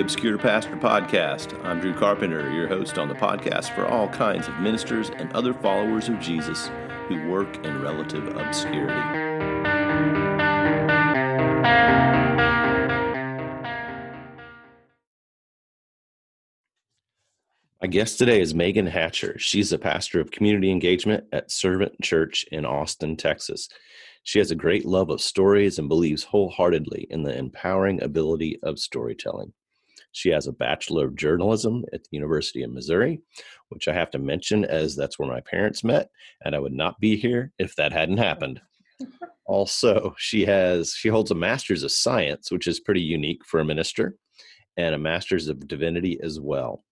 Obscure Pastor Podcast. I'm Drew Carpenter, your host on the podcast for all kinds of ministers and other followers of Jesus who work in relative obscurity. My guest today is Meghan Hatcher. She's a pastor of community engagement at Servant Church in Austin, Texas. She has a great love of stories and believes wholeheartedly in the empowering ability of storytelling. She has a Bachelor of Journalism at the University of Missouri, which I have to mention as that's where my parents met, and I would not be here if that hadn't happened. Also, she has she holds a master's of science, which is pretty unique for a minister, and a master's of divinity as well.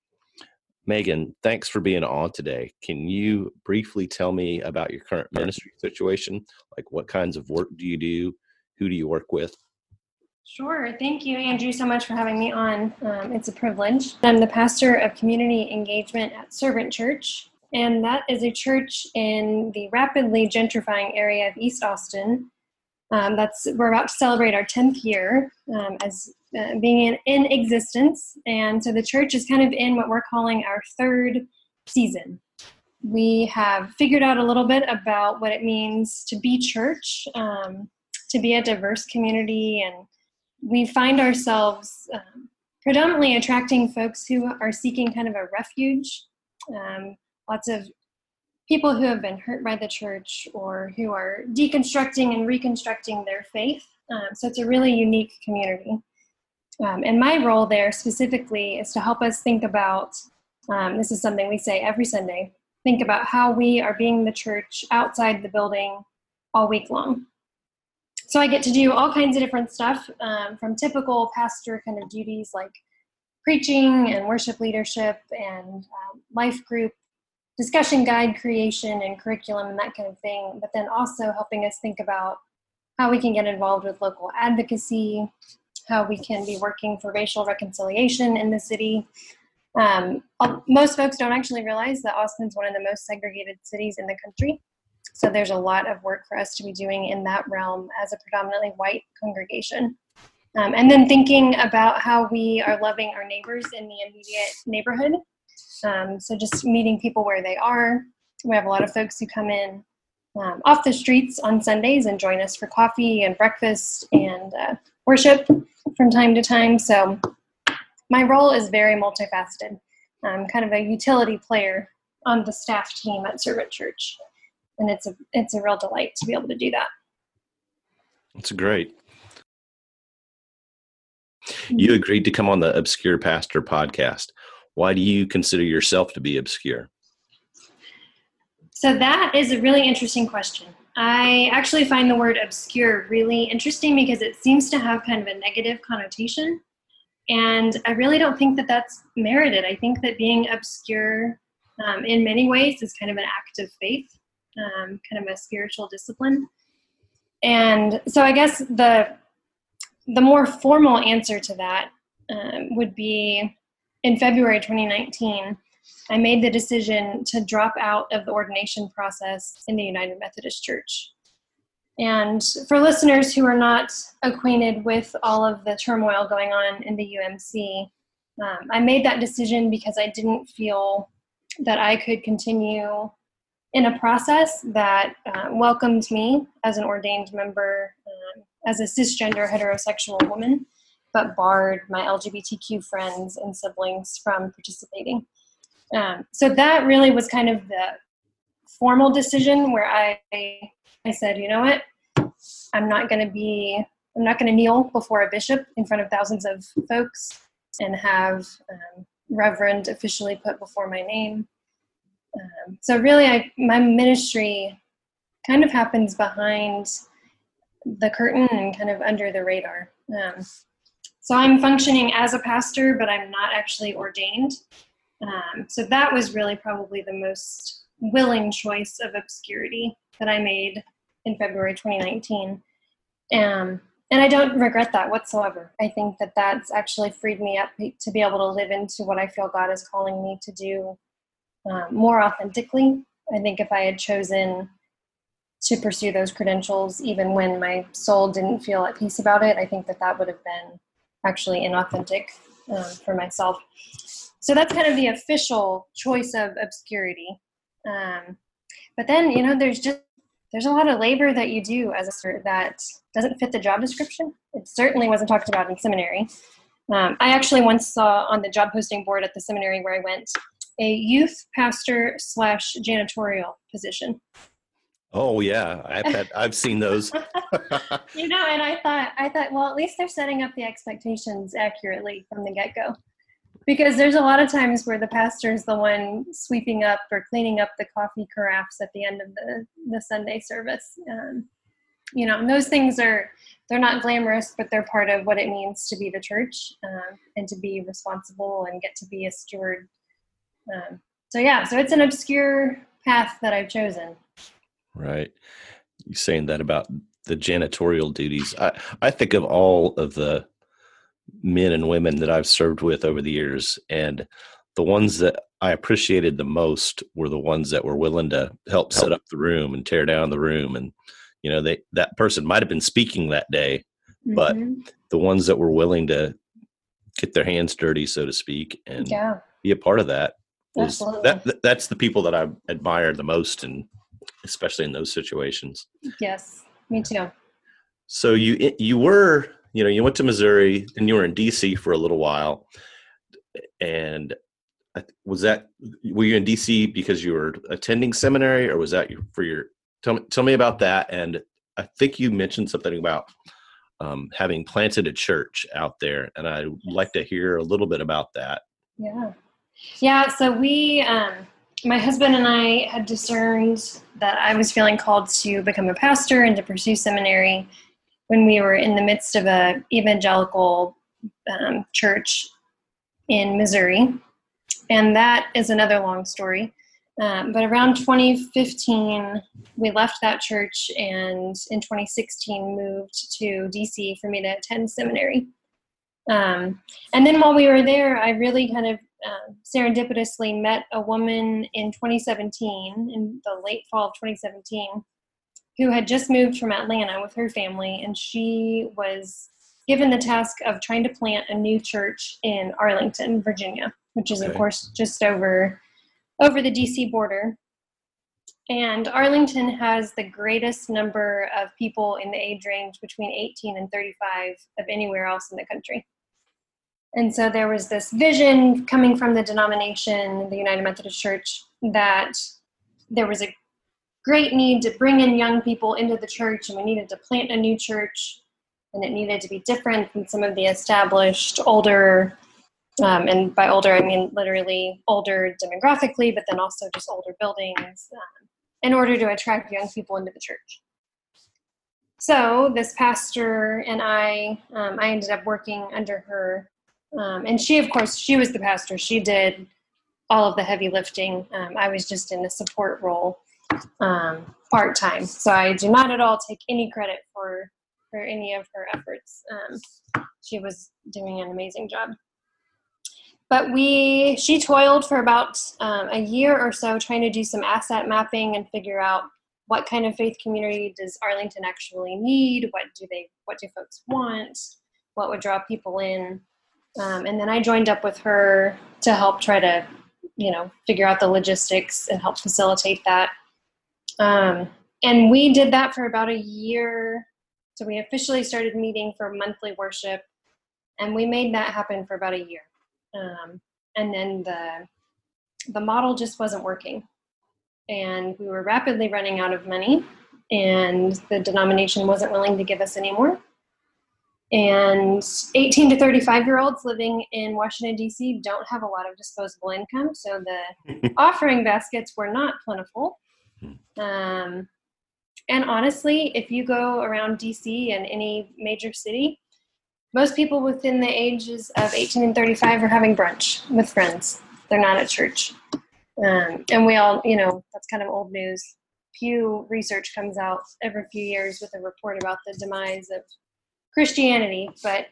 Meghan, thanks for being on today. Can you briefly tell me about your current ministry situation? Like, what kinds of work do you do? Who do you work with? Sure. Thank you, Andrew, so much for having me on. Um, it's a privilege. I'm the pastor of community engagement at Servant Church, and that is a church in the rapidly gentrifying area of East Austin. Um, that's we're about to celebrate our 10th year um, as uh, being in, in existence, and so the church is kind of in what we're calling our third season. We have figured out a little bit about what it means to be church, um, to be a diverse community, and we find ourselves um, predominantly attracting folks who are seeking kind of a refuge. Um, lots of people who have been hurt by the church or who are deconstructing and reconstructing their faith. Um, so it's a really unique community. Um, and my role there specifically is to help us think about um, this is something we say every Sunday think about how we are being the church outside the building all week long so I get to do all kinds of different stuff um, from typical pastor kind of duties like preaching and worship leadership and um, life group discussion guide creation and curriculum and that kind of thing, but then also helping us think about how we can get involved with local advocacy, how we can be working for racial reconciliation in the city. Um, most folks don't actually realize that Austin's one of the most segregated cities in the country. So there's a lot of work for us to be doing in that realm as a predominantly white congregation. Um, and then thinking about how we are loving our neighbors in the immediate neighborhood. Um, so just meeting people where they are. We have a lot of folks who come in um, off the streets on Sundays and join us for coffee and breakfast and uh, worship from time to time. So my role is very multifaceted. I'm kind of a utility player on the staff team at Servant Church and it's a it's a real delight to be able to do that. That's great. You agreed to come on the Obscure Pastor podcast. Why do you consider yourself to be obscure? So that is a really interesting question. I actually find the word obscure really interesting because it seems to have kind of a negative connotation. And I really don't think that that's merited. I think that being obscure um, in many ways is kind of an act of faith um, kind of a spiritual discipline. And so I guess the the more formal answer to that um, would be in February 2019. I made the decision to drop out of the ordination process in the United Methodist Church. And for listeners who are not acquainted with all of the turmoil going on in the UMC, um, I made that decision because I didn't feel that I could continue in a process that uh, welcomed me as an ordained member um, as a cisgender heterosexual woman, but barred my LGBTQ friends and siblings from participating. Um, so that really was kind of the formal decision where I I said, you know what, I'm not going to be I'm not going to kneel before a bishop in front of thousands of folks and have um, Reverend officially put before my name. Um, so really, I my ministry kind of happens behind the curtain and kind of under the radar. Um, so I'm functioning as a pastor, but I'm not actually ordained. Um, so that was really probably the most willing choice of obscurity that I made in February 2019. Um, and I don't regret that whatsoever. I think that that's actually freed me up to be able to live into what I feel God is calling me to do um, more authentically. I think if I had chosen to pursue those credentials, even when my soul didn't feel at peace about it, I think that that would have been actually inauthentic um, for myself. So that's kind of the official choice of obscurity. Um, but then, you know, there's just there's a lot of labor that you do as a that doesn't fit the job description. It certainly wasn't talked about in seminary. Um, I actually once saw on the job posting board at the seminary where I went a youth pastor slash janitorial position. Oh yeah, I've had, I've seen those. you know, and I thought I thought well, at least they're setting up the expectations accurately from the get go because there's a lot of times where the pastor is the one sweeping up or cleaning up the coffee carafes at the end of the, the Sunday service. Um, you know, and those things are they're not glamorous, but they're part of what it means to be the church um, and to be responsible and get to be a steward. Um, so yeah, so it's an obscure path that I've chosen. Right. You saying that about the janitorial duties. I, I think of all of the men and women that I've served with over the years. And the ones that I appreciated the most were the ones that were willing to help set up the room and tear down the room. And, you know, they, that person might have been speaking that day, mm-hmm. but the ones that were willing to get their hands dirty, so to speak, and yeah. be a part of that that, that's the people that I admire the most and especially in those situations. Yes, me too. So you, you were you know, you went to Missouri and you were in DC for a little while. And was that, were you in DC because you were attending seminary or was that for your, tell me, tell me about that. And I think you mentioned something about um, having planted a church out there. And I'd like to hear a little bit about that. Yeah. Yeah. So we, um, my husband and I had discerned that I was feeling called to become a pastor and to pursue seminary when we were in the midst of a evangelical um, church in Missouri, and that is another long story. Um, but around 2015, we left that church, and in 2016 moved to DC for me to attend seminary. Um, and then while we were there, I really kind of uh, serendipitously met a woman in 2017, in the late fall of 2017, who had just moved from Atlanta with her family, and she was given the task of trying to plant a new church in Arlington, Virginia, which is okay. of course just over over the DC border. And Arlington has the greatest number of people in the age range between 18 and 35 of anywhere else in the country. And so there was this vision coming from the denomination, the United Methodist Church, that there was a great need to bring in young people into the church, and we needed to plant a new church, and it needed to be different than some of the established older. Um, and by older, I mean literally older demographically, but then also just older buildings um, in order to attract young people into the church. So this pastor and I, um, I ended up working under her, um, and she, of course, she was the pastor. She did all of the heavy lifting. Um, I was just in a support role um, part time. So I do not at all take any credit for for any of her efforts. Um, she was doing an amazing job. But we, she toiled for about um, a year or so trying to do some asset mapping and figure out what kind of faith community does Arlington actually need? What do they, what do folks want? What would draw people in? Um, and then I joined up with her to help try to, you know, figure out the logistics and help facilitate that. Um, and we did that for about a year. So we officially started meeting for monthly worship, and we made that happen for about a year. Um, and then the the model just wasn't working, and we were rapidly running out of money, and the denomination wasn't willing to give us any more. And 18 to 35 year olds living in Washington, D.C. don't have a lot of disposable income, so the offering baskets were not plentiful. Um, and honestly, if you go around DC and any major city, most people within the ages of 18 and 35 are having brunch with friends. They're not at church. Um, and we all, you know, that's kind of old news. Pew research comes out every few years with a report about the demise of Christianity, but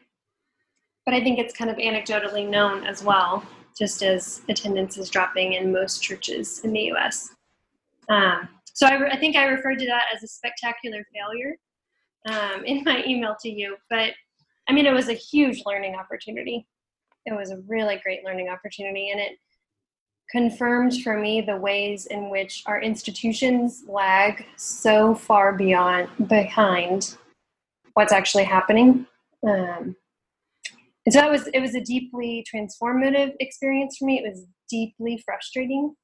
but I think it's kind of anecdotally known as well, just as attendance is dropping in most churches in the U.S. Um, so I, re- I, think I referred to that as a spectacular failure um, in my email to you. But I mean, it was a huge learning opportunity. it was a really great learning opportunity, and it confirmed for me the ways in which our institutions lag so far beyond behind what's actually happening. Um, and so that was it was a deeply transformative experience for me. It was deeply frustrating,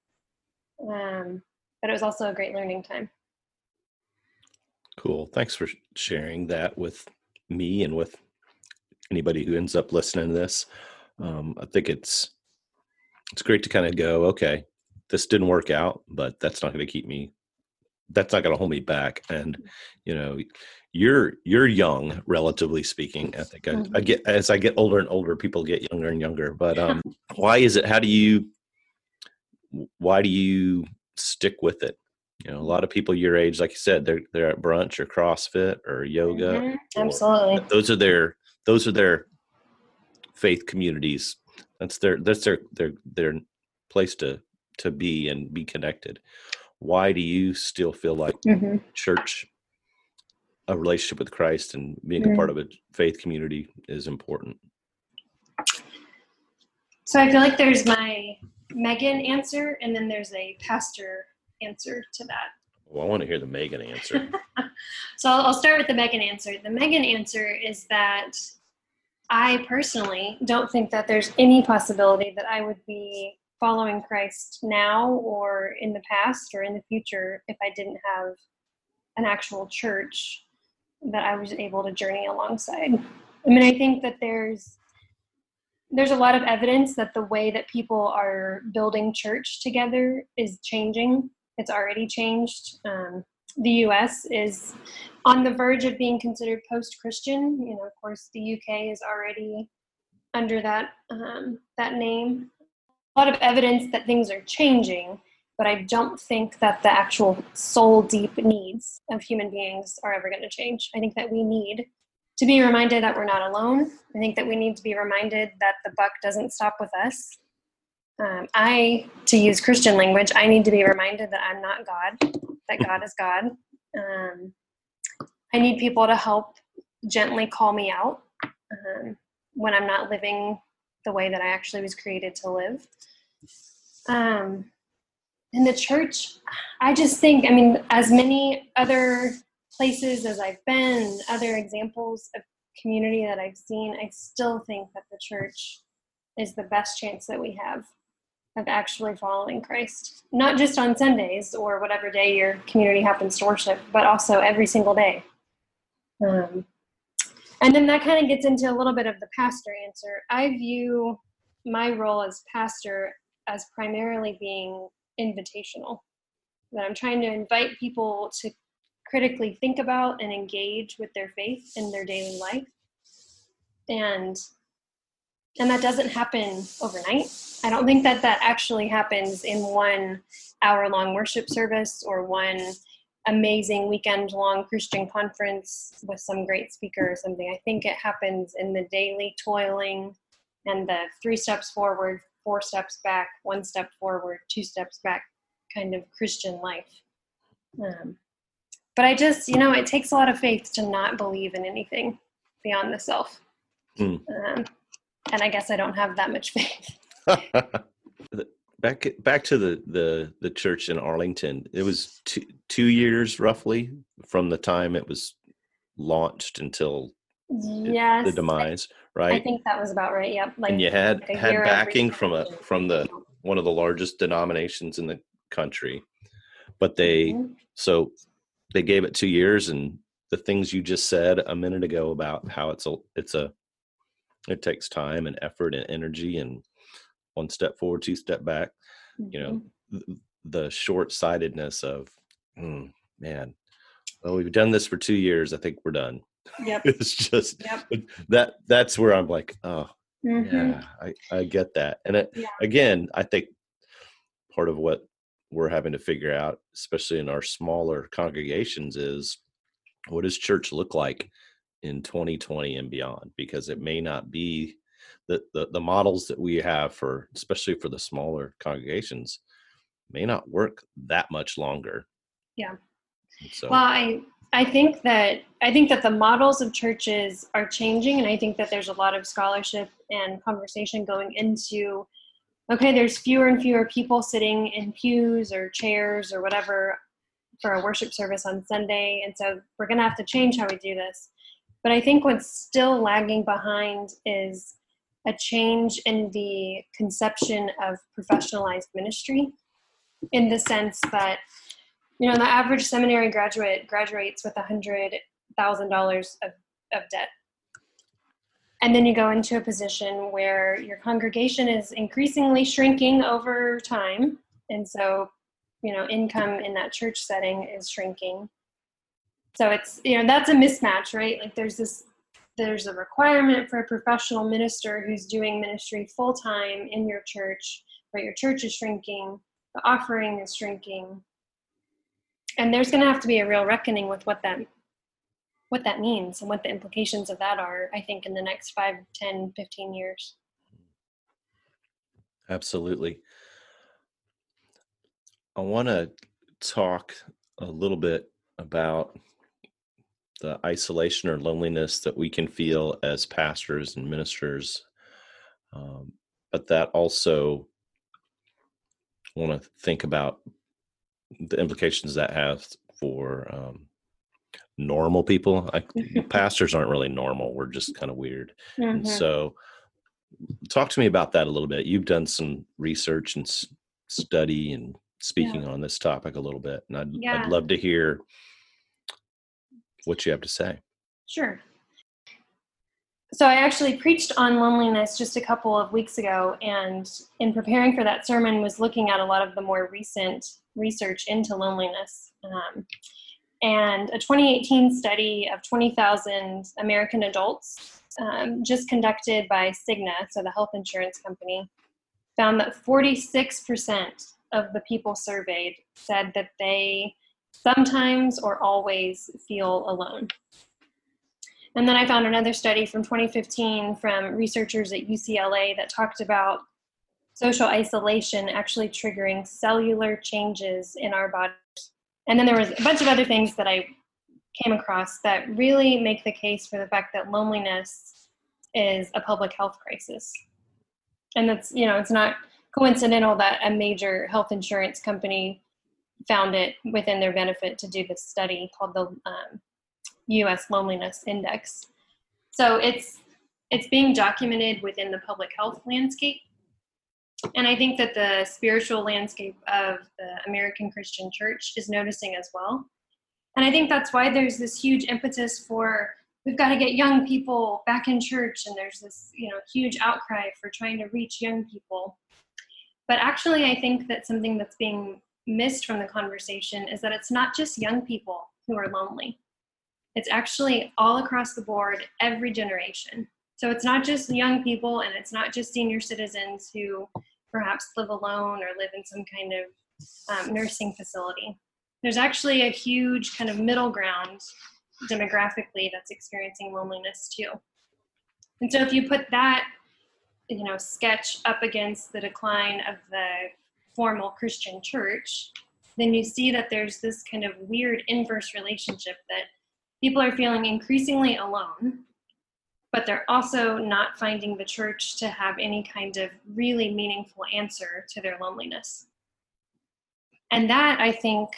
um, but it was also a great learning time. Cool. Thanks for sharing that with me and with anybody who ends up listening to this. Um, I think it's it's great to kind of go, okay, this didn't work out, but that's not going to keep me. That's not going to hold me back. And you know, you're you're young, relatively speaking. I think I, I mm-hmm. get as I get older and older, people get younger and younger. But um, why is it? How do you? Why do you stick with it? You know, a lot of people your age, like you said, they're they're at brunch or CrossFit or yoga. Mm-hmm. Absolutely. Or, those are their those are their faith communities. That's their that's their their their place to to be and be connected. Why do you still feel like mm-hmm. church, a relationship with Christ, and being mm-hmm. a part of a faith community is important? So I feel like there's my Meghan answer, and then there's a pastor answer to that. Well, I want to hear the Meghan answer. so I'll, I'll start with the Meghan answer. The Meghan answer is that I personally don't think that there's any possibility that I would be following Christ now or in the past or in the future if I didn't have an actual church that I was able to journey alongside. I mean, I think that there's there's a lot of evidence that the way that people are building church together is changing it's already changed. Um, the U.S. is on the verge of being considered post-Christian. You know, of course, the U.K. is already under that um, that name. A lot of evidence that things are changing, but I don't think that the actual soul deep needs of human beings are ever going to change. I think that we need to be reminded that we're not alone. I think that we need to be reminded that the buck doesn't stop with us um, I, to use Christian language, I need to be reminded that I'm not God, that God is God. Um, I need people to help gently call me out um, when I'm not living the way that I actually was created to live. Um, in the church, I just think, I mean, as many other places as I've been, other examples of community that I've seen, I still think that the church is the best chance that we have of actually following Christ, not just on Sundays or whatever day your community happens to worship, but also every single day. Um, and then that kind of gets into a little bit of the pastor answer. I view my role as pastor as primarily being invitational, that I'm trying to invite people to critically think about and engage with their faith in their daily life. And and that doesn't happen overnight. I don't think that that actually happens in one hour long worship service or one amazing weekend long Christian conference with some great speaker or something. I think it happens in the daily toiling and the three steps forward, four steps back, one step forward, two steps back kind of Christian life. Um, but I just, you know, it takes a lot of faith to not believe in anything beyond the self. Mm. Um, and I guess I don't have that much faith. back back to the the the church in Arlington. It was two two years roughly from the time it was launched until yes, the demise, right? I think that was about right. Yep. Like and you had like had backing from a from the one of the largest denominations in the country, but they mm-hmm. so they gave it two years and the things you just said a minute ago about how it's a it's a it takes time and effort and energy and one step forward two step back mm-hmm. you know mm-hmm. the short-sightedness of mm, man well we've done this for two years i think we're done yep. it's just yep. that that's where i'm like oh mm-hmm. yeah I, I get that and it, yeah. again i think part of what we're having to figure out especially in our smaller congregations is what does church look like in 2020 and beyond because it may not be the, the, the models that we have for especially for the smaller congregations may not work that much longer yeah so well i I think that I think that the models of churches are changing, and I think that there's a lot of scholarship and conversation going into. Okay, there's fewer and fewer people sitting in pews or chairs or whatever for a worship service on Sunday, and so we're going to have to change how we do this. But I think what's still lagging behind is a change in the conception of professionalized ministry, in the sense that you know, the average seminary graduate graduates with a hundred thousand dollars of of debt. And then you go into a position where your congregation is increasingly shrinking over time. And so, you know, income in that church setting is shrinking. So it's, you know, that's a mismatch, right? Like there's this, there's a requirement for a professional minister who's doing ministry full time in your church, but your church is shrinking, the offering is shrinking and there's going to have to be a real reckoning with what that what that means and what the implications of that are i think in the next 5 10 15 years. Absolutely. I want to talk a little bit about the isolation or loneliness that we can feel as pastors and ministers um, but that also want to think about the implications that has for um, normal people. I, pastors aren't really normal. We're just kind of weird. Mm-hmm. And so, talk to me about that a little bit. You've done some research and s- study and speaking yeah. on this topic a little bit, and I'd, yeah. I'd love to hear what you have to say. Sure. So I actually preached on loneliness just a couple of weeks ago, and in preparing for that sermon, was looking at a lot of the more recent research into loneliness. Um, and a 2018 study of 20,000 American adults, um, just conducted by Cigna, so the health insurance company, found that 46% of the people surveyed said that they sometimes or always feel alone. And then I found another study from 2015 from researchers at UCLA that talked about social isolation actually triggering cellular changes in our bodies. And then there was a bunch of other things that I came across that really make the case for the fact that loneliness is a public health crisis. And that's, you know, it's not coincidental that a major health insurance company found it within their benefit to do this study called the um, US Loneliness Index. So it's it's being documented within the public health landscape and I think that the spiritual landscape of the American Christian church is noticing as well. And I think that's why there's this huge impetus for we've got to get young people back in church and there's this, you know, huge outcry for trying to reach young people. But actually I think that something that's being missed from the conversation is that it's not just young people who are lonely. It's actually all across the board, every generation. So it's not just young people and it's not just senior citizens who perhaps live alone or live in some kind of um, nursing facility. There's actually a huge kind of middle ground demographically that's experiencing loneliness too. And so if you put that, you know, sketch up against the decline of the formal Christian church, then you see that there's this kind of weird inverse relationship that people are feeling increasingly alone but they're also not finding the church to have any kind of really meaningful answer to their loneliness. And that, I think,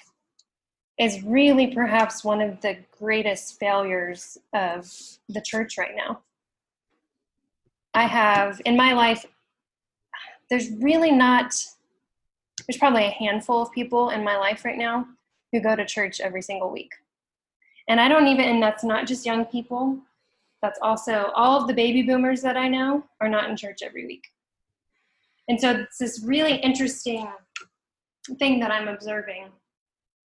is really perhaps one of the greatest failures of the church right now. I have, in my life, there's really not, there's probably a handful of people in my life right now who go to church every single week. And I don't even, and that's not just young people, that's also all of the baby boomers that I know are not in church every week. And so it's this really interesting thing that I'm observing.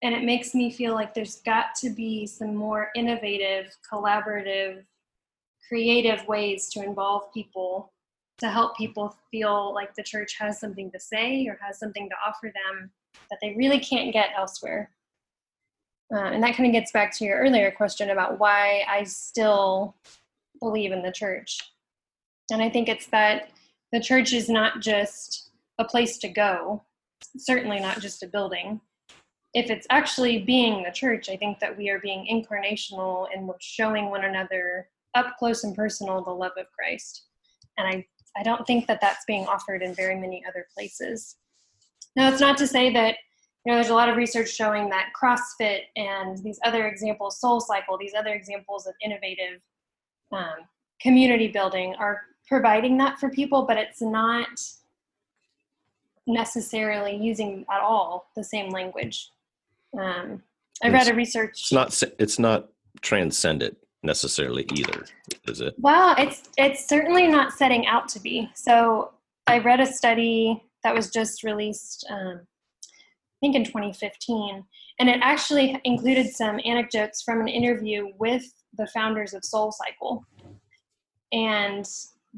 And it makes me feel like there's got to be some more innovative, collaborative, creative ways to involve people to help people feel like the church has something to say or has something to offer them that they really can't get elsewhere. Uh, and that kind of gets back to your earlier question about why I still believe in the church. And I think it's that the church is not just a place to go, certainly not just a building, if it's actually being the church, I think that we are being incarnational and we're showing one another up close and personal the love of Christ. And I, I don't think that that's being offered in very many other places. Now, it's not to say that, you know, there's a lot of research showing that CrossFit and these other examples, Soul Cycle, these other examples of innovative um, community building are providing that for people, but it's not necessarily using at all the same language. Um, I read a research. It's not. It's not transcendent necessarily either, is it? Well, it's it's certainly not setting out to be. So I read a study that was just released, um, think in 2015, and it actually included some anecdotes from an interview with the founders of Soul Cycle, and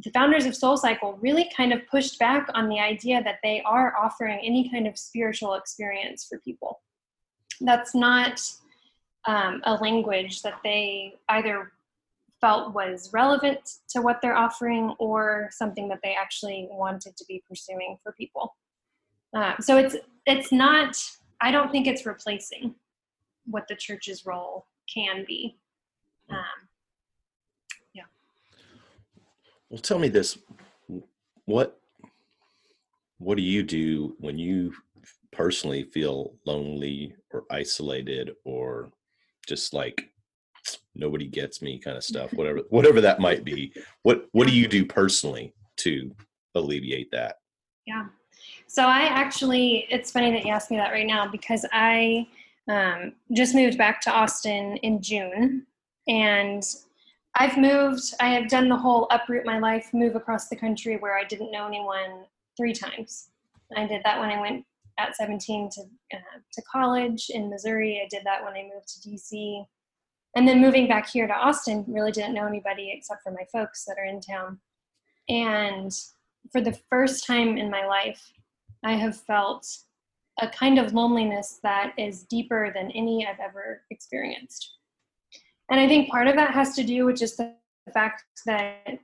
the founders of Soul Cycle really kind of pushed back on the idea that they are offering any kind of spiritual experience for people. That's not um, a language that they either felt was relevant to what they're offering or something that they actually wanted to be pursuing for people. Uh, so it's it's not. I don't think it's replacing what the church's role can be. Um, yeah. well, tell me this: what what do you do when you personally feel lonely or isolated or just like nobody gets me kind of stuff whatever whatever that might be what what do you do personally to alleviate that yeah so i actually it's funny that you asked me that right now because i um, just moved back to austin in june and I've moved, I have done the whole uproot my life, move across the country where I didn't know anyone three times. I did that when I went at 17 to, uh, to college in Missouri. I did that when I moved to DC. And then moving back here to Austin, really didn't know anybody except for my folks that are in town. And for the first time in my life, I have felt a kind of loneliness that is deeper than any I've ever experienced. And I think part of that has to do with just the fact that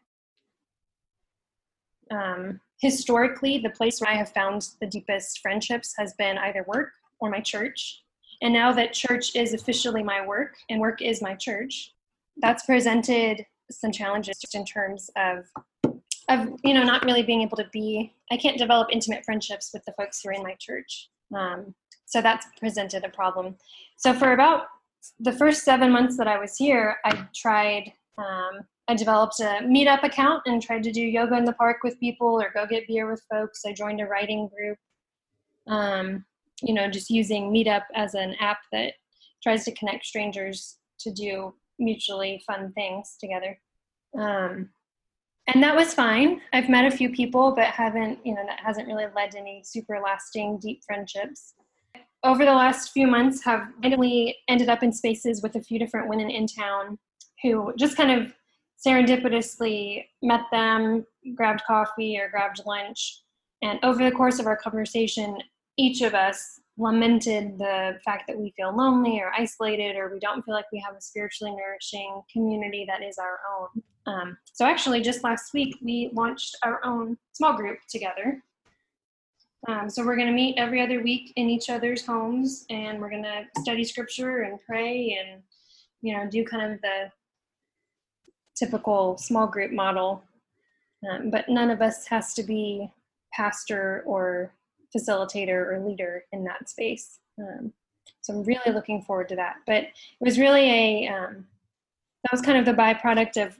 um, historically, the place where I have found the deepest friendships has been either work or my church. And now that church is officially my work and work is my church, that's presented some challenges just in terms of of you know not really being able to be i can't develop intimate friendships with the folks who are in my church um, so that's presented a problem so for about the first seven months that I was here, I tried, um, I developed a meetup account and tried to do yoga in the park with people or go get beer with folks. I joined a writing group, um, you know, just using Meetup as an app that tries to connect strangers to do mutually fun things together. Um, and that was fine. I've met a few people, but haven't, you know, that hasn't really led to any super lasting, deep friendships over the last few months have randomly ended up in spaces with a few different women in town who just kind of serendipitously met them, grabbed coffee or grabbed lunch. And over the course of our conversation, each of us lamented the fact that we feel lonely or isolated or we don't feel like we have a spiritually nourishing community that is our own. Um, so, actually, just last week, we launched our own small group together um, so we're going to meet every other week in each other's homes, and we're going to study scripture and pray, and you know, do kind of the typical small group model. Um, but none of us has to be pastor or facilitator or leader in that space. Um, so I'm really looking forward to that. But it was really a um, that was kind of the byproduct of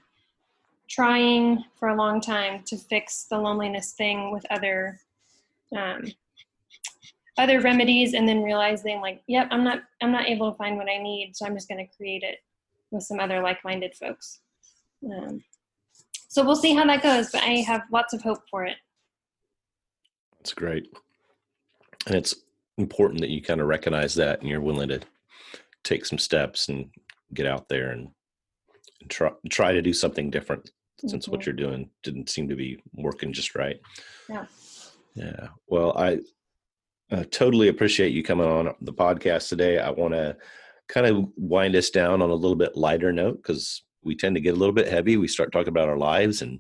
trying for a long time to fix the loneliness thing with other um, other remedies and then realizing like yep i'm not i'm not able to find what i need so i'm just going to create it with some other like-minded folks. Um, so we'll see how that goes but i have lots of hope for it. That's great. And it's important that you kind of recognize that and you're willing to take some steps and get out there and, and try try to do something different since mm-hmm. what you're doing didn't seem to be working just right yeah yeah. Well, I uh, totally appreciate you coming on the podcast today. I want to kind of wind us down on a little bit lighter note because we tend to get a little bit heavy. We start talking about our lives and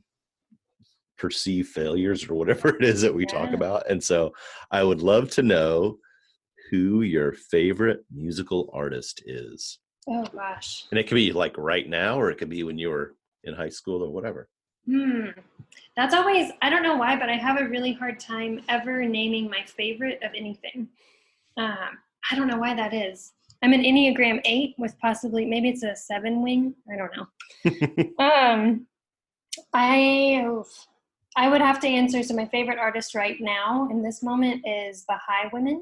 perceive failures or whatever it is that we yeah. talk about. And so I would love to know who your favorite musical artist is. Oh gosh. And it could be like right now, or it could be when you were in high school or whatever. Hmm. That's always, I don't know why, but I have a really hard time ever naming my favorite of anything. Um, I don't know why that is. I'm an Enneagram 8 with possibly, maybe it's a seven wing. I don't know. um, I, I would have to answer. So my favorite artist right now in this moment is the Highwomen,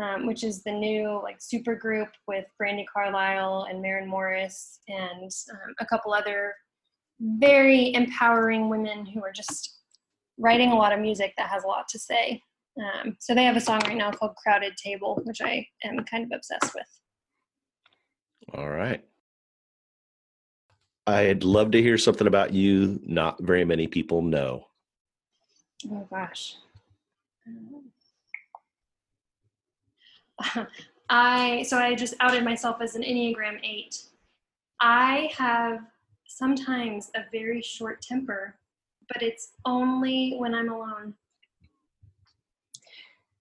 um, which is the new like super group with Brandi Carlile and Maren Morris and um, a couple other very empowering women who are just writing a lot of music that has a lot to say. Um, so they have a song right now called Crowded Table, which I am kind of obsessed with. All right. I'd love to hear something about you not very many people know. Oh gosh. I so I just outed myself as an Enneagram 8. I have sometimes a very short temper, but it's only when I'm alone.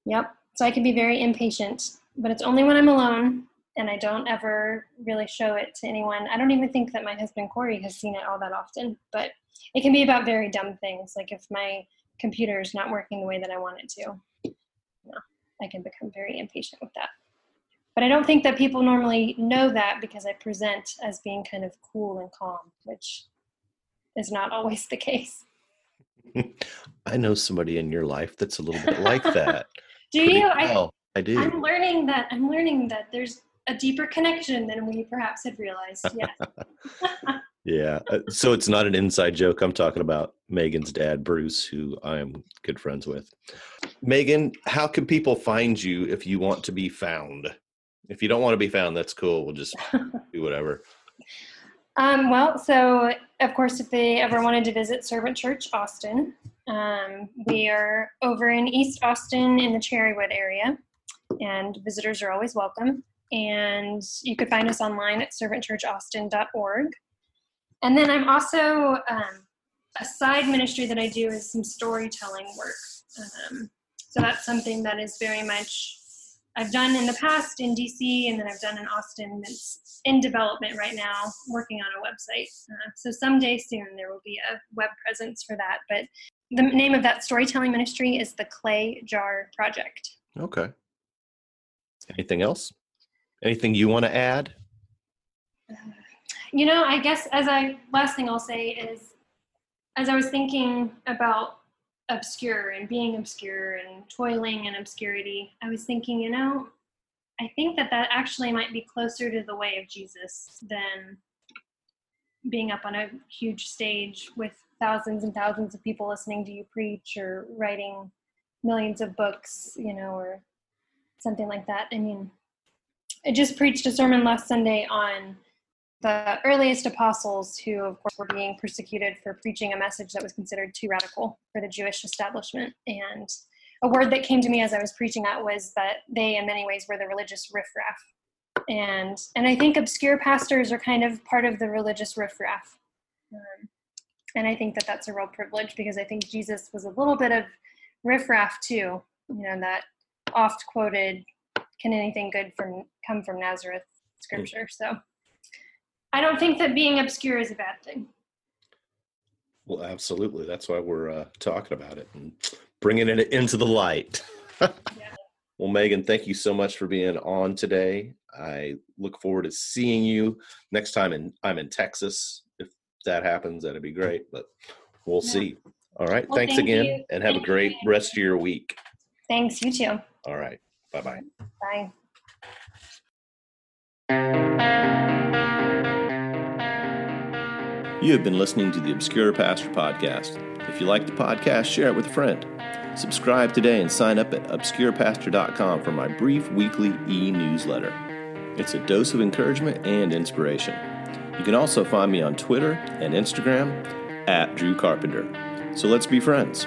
Yep. So I can be very impatient, but it's only when I'm alone and I don't ever really show it to anyone. I don't even think that my husband Corey has seen it all that often, but it can be about very dumb things. Like if my computer is not working the way that I want it to, I can become very impatient with that. But I don't think that people normally know that because I present as being kind of cool and calm, which is not always the case. I know somebody in your life that's a little bit like that. do you? Well. I, I do. I'm learning that I'm learning that there's a deeper connection than we perhaps had realized. Yeah. yeah. Uh, so it's not an inside joke. I'm talking about Meghan's dad, Bruce, who I am good friends with. Meghan, how can people find you if you want to be found? If you don't want to be found, that's cool. We'll just do whatever. Um, well, so of course, if they ever wanted to visit Servant Church Austin, um, we are over in East Austin in the Cherrywood area, and visitors are always welcome. And you could find us online at servantchurchaustin.org. And then I'm also um, a side ministry that I do is some storytelling work. Um, so that's something that is very much I've done in the past in DC, and then I've done in Austin. That's in development right now, working on a website. Uh, so someday soon there will be a web presence for that. But the name of that storytelling ministry is the Clay Jar Project. Okay. Anything else? Anything you want to add? you know, I guess as I last thing I'll say is, as I was thinking about obscure and being obscure and toiling in obscurity, I was thinking, you know, I think that that actually might be closer to the way of Jesus than being up on a huge stage with thousands and thousands of people listening to you preach or writing millions of books, you know, or something like that. I mean, I just preached a sermon last Sunday on the earliest apostles who, of course, were being persecuted for preaching a message that was considered too radical for the Jewish establishment. And a word that came to me as I was preaching that was that they, in many ways, were the religious riffraff. And and I think obscure pastors are kind of part of the religious riffraff. Um, and I think that that's a real privilege because I think Jesus was a little bit of riffraff too. You know that oft quoted, "Can anything good from come from Nazareth?" scripture. So I don't think that being obscure is a bad thing. Well, absolutely. That's why we're uh, talking about it and bringing it into the light. yeah. Well, Meghan, thank you so much for being on today. I look forward to seeing you next time in, I'm in Texas. If that happens, that'd be great, but we'll yeah. see. All right. Well, Thanks thank again you. and have thank a great you. rest of your week. Thanks. You too. All right. Bye-bye. Bye. You have been listening to the Obscure Pastor Podcast. If you like the podcast, share it with a friend. Subscribe today and sign up at obscurepastor.com for my brief weekly e newsletter. It's a dose of encouragement and inspiration. You can also find me on Twitter and Instagram at Drew Carpenter. So let's be friends.